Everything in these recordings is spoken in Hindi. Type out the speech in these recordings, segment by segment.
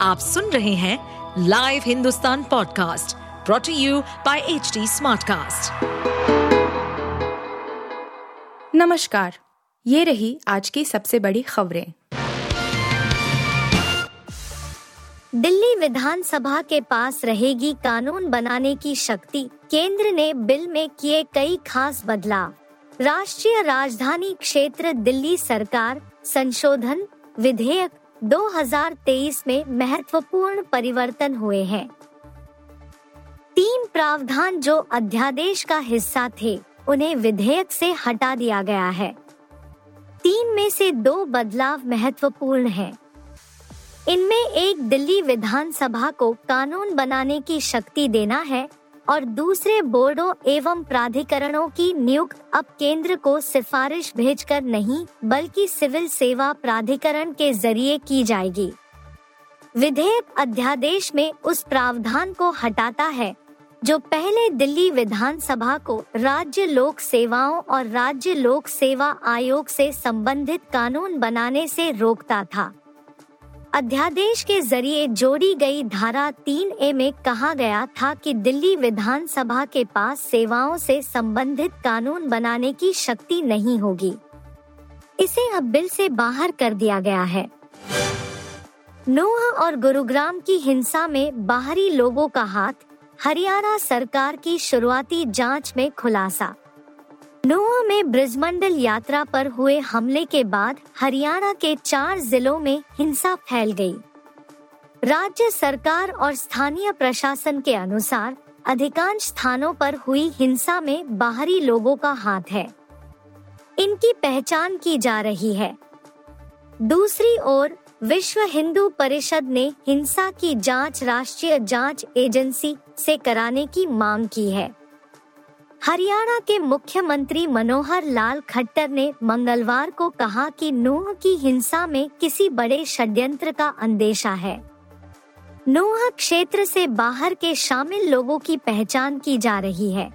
आप सुन रहे हैं live Hindustan podcast brought to you by H Smartcast. नमस्कार ये रही आज की सबसे बड़ी खबरें। दिल्ली विधानसभा के पास रहेगी कानून बनाने की शक्ति। केंद्र ने बिल में किए कई खास बदलाव। राष्ट्रीय राजधानी क्षेत्र दिल्ली सरकार संशोधन विधेयक 2023 में महत्वपूर्ण परिवर्तन हुए हैं तीन प्रावधान जो अध्यादेश का हिस्सा थे, उन्हें विधेयक से हटा दिया गया है तीन में से दो बदलाव महत्वपूर्ण हैं। इनमें एक दिल्ली विधानसभा को कानून बनाने की शक्ति देना है और दूसरे बोर्डों एवं प्राधिकरणों की नियुक्त अब केंद्र को सिफारिश भेजकर नहीं, बल्कि सिविल सेवा प्राधिकरण के ज़रिए की जाएगी। विधेयक अध्यादेश में उस प्रावधान को हटाता है, जो पहले दिल्ली विधानसभा को राज्य लोक सेवाओं और राज्य लोक सेवा आयोग से संबंधित कानून बनाने से रोकता था। अध्यादेश के ज़रिए जोड़ी गई धारा तीन ए में कहा गया था कि दिल्ली विधानसभा के पास सेवाओं से संबंधित कानून बनाने की शक्ति नहीं होगी। इसे अब बिल से बाहर कर दिया गया है। नोहा और गुरुग्राम की हिंसा में बाहरी लोगों का हाथ, हरियाणा सरकार की शुरुआती जाँच में खुलासा। नोआ में ब्रिजमंडल यात्रा पर हुए हमले के बाद हरियाणा के चार जिलों में हिंसा फैल गई। राज्य सरकार और स्थानीय प्रशासन के अनुसार अधिकांश स्थानों पर हुई हिंसा में बाहरी लोगों का हाथ है। इनकी पहचान की जा रही है। दूसरी ओर, विश्व हिंदू परिषद ने हिंसा की जाँच राष्ट्रीय जाँच एजेंसी से कराने की मांग की है। हरियाणा के मुख्यमंत्री मनोहर लाल खट्टर ने मंगलवार को कहा कि नूह की हिंसा में किसी बड़े षड्यंत्र का अंदेशा है। नूह क्षेत्र से बाहर के शामिल लोगों की पहचान की जा रही है।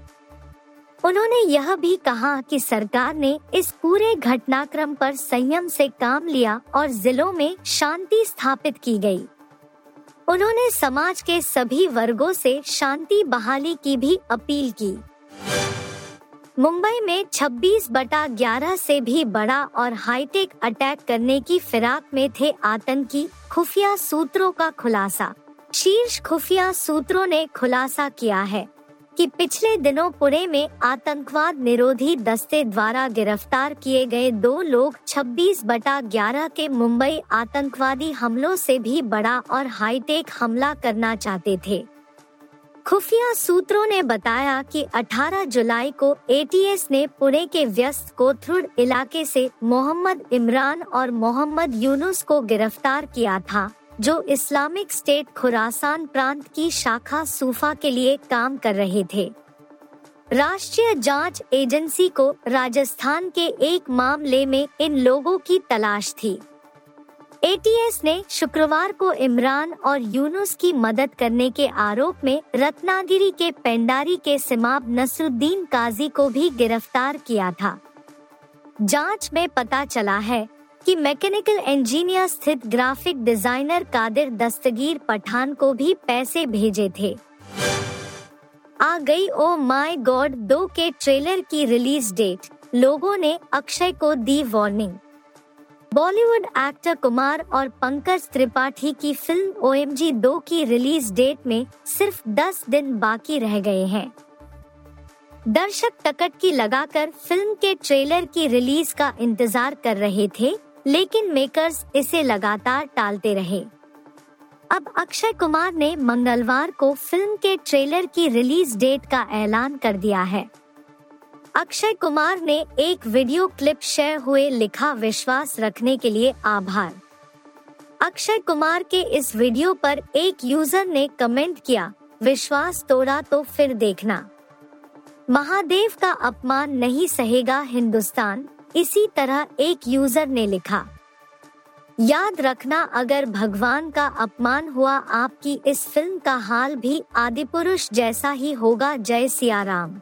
उन्होंने यह भी कहा कि सरकार ने इस पूरे घटनाक्रम पर संयम से काम लिया और जिलों में शांति स्थापित की गई। उन्होंने समाज के सभी वर्गों से शांति बहाली की भी अपील की। मुंबई में 26 बटा 11 से भी बड़ा और हाईटेक अटैक करने की फिराक में थे आतंकी खुफिया सूत्रों का खुलासा। शीर्ष खुफिया सूत्रों ने खुलासा किया है कि पिछले दिनों पुणे में आतंकवाद निरोधी दस्ते द्वारा गिरफ़्तार किए गए दो लोग 26 बटा 11 के मुंबई आतंकवादी हमलों से भी बड़ा और हाईटेक हमला करना चाहते थे। खुफिया सूत्रों ने बताया कि 18 जुलाई को एटीएस ने पुणे के व्यस्त कोथरुड इलाके से मोहम्मद इमरान और मोहम्मद यूनुस को गिरफ़्तार किया था, जो इस्लामिक स्टेट खुरासान प्रांत की शाखा सूफा के लिए काम कर रहे थे। राष्ट्रीय जाँच एजेंसी को राजस्थान के एक मामले में इन लोगों की तलाश थी। एटीएस ने शुक्रवार को इमरान और यूनुस की मदद करने के आरोप में रत्नागिरी के पेंडारी के सिमाब नसरुद्दीन काजी को भी गिरफ़्तार किया था। जाँच में पता चला है कि मैकेनिकल इंजीनियर स्थित ग्राफिक डिज़ाइनर कादिर दस्तगीर पठान को भी पैसे भेजे थे। आ गई ओ माय गॉड दो के ट्रेलर की रिलीज़ डेट। लोगों ने अक्षय को दी वार्निंग। बॉलीवुड एक्टर कुमार और पंकज त्रिपाठी की फ़िल्म ओ एम जी दो की रिलीज़ डेट में सिर्फ़ 10 दिन बाकी रह गए हैं। दर्शक टकट की लगाकर फ़िल्म के ट्रेलर की रिलीज़ का इंतज़ार कर रहे थे, लेकिन मेकर्स इसे लगातार टालते रहे। अब अक्षय कुमार ने मंगलवार को फ़िल्म के ट्रेलर की रिलीज़ डेट का ऐलान कर दिया है। अक्षय कुमार ने एक वीडियो क्लिप शेयर हुए लिखा विश्वास रखने के लिए आभार। अक्षय कुमार के इस वीडियो पर एक यूज़र ने कमेंट किया, विश्वास तोड़ा तो फिर देखना। महादेव का अपमान नहीं सहेगा हिंदुस्तान, इसी तरह एक यूज़र ने लिखा। याद रखना, अगर भगवान का अपमान हुआ, आपकी इस फ़िल्म का हाल भी आदि पुरुष जैसा ही होगा, जय सिया राम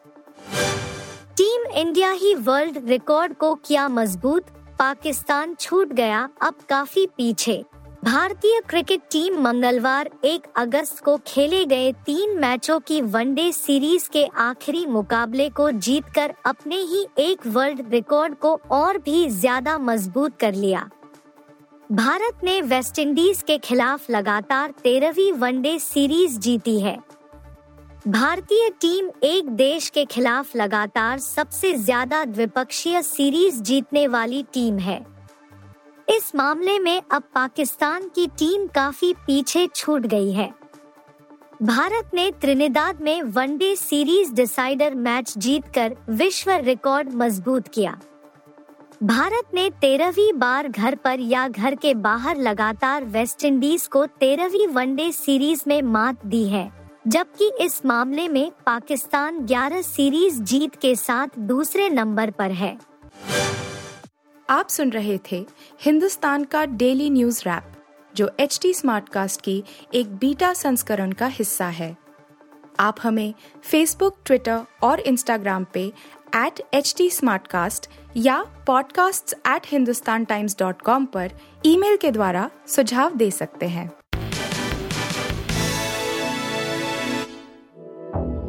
टीम इंडिया ही वर्ल्ड रिकॉर्ड को किया मज़बूत। पाकिस्तान छूट गया, अब काफ़ी पीछे। भारतीय क्रिकेट टीम मंगलवार 1 अगस्त को खेले गए तीन मैचों की वनडे सीरीज़ के आखिरी मुकाबले को जीतकर अपने ही एक वर्ल्ड रिकॉर्ड को और भी ज़्यादा मज़बूत कर लिया। भारत ने वेस्टइंडीज के खिलाफ लगातार तेरहवीं वनडे सीरीज़ जीती है। भारतीय टीम एक देश के खिलाफ लगातार सबसे ज़्यादा द्विपक्षीय सीरीज़ जीतने वाली टीम है। इस मामले में अब पाकिस्तान की टीम काफ़ी पीछे छूट गई है। भारत ने त्रिनिदाद में वनडे सीरीज़ डिसाइडर मैच जीतकर विश्व रिकॉर्ड मज़बूत किया। भारत ने तेरहवीं बार घर पर या घर के बाहर लगातार वेस्टइंडीज को तेरहवीं वनडे सीरीज़ में मात दी है। जबकि इस मामले में पाकिस्तान 11 सीरीज़ जीत के साथ दूसरे नंबर पर है। आप सुन रहे थे हिंदुस्तान का डेली न्यूज़ रैप, जो एच टी स्मार्टकास्ट की एक बीटा संस्करण का हिस्सा है। आप हमें फेसबुक ट्विटर और इंस्टाग्राम पे एट एच टी या podcasts@hindustantimes.com पर ईमेल के द्वारा सुझाव दे सकते हैं।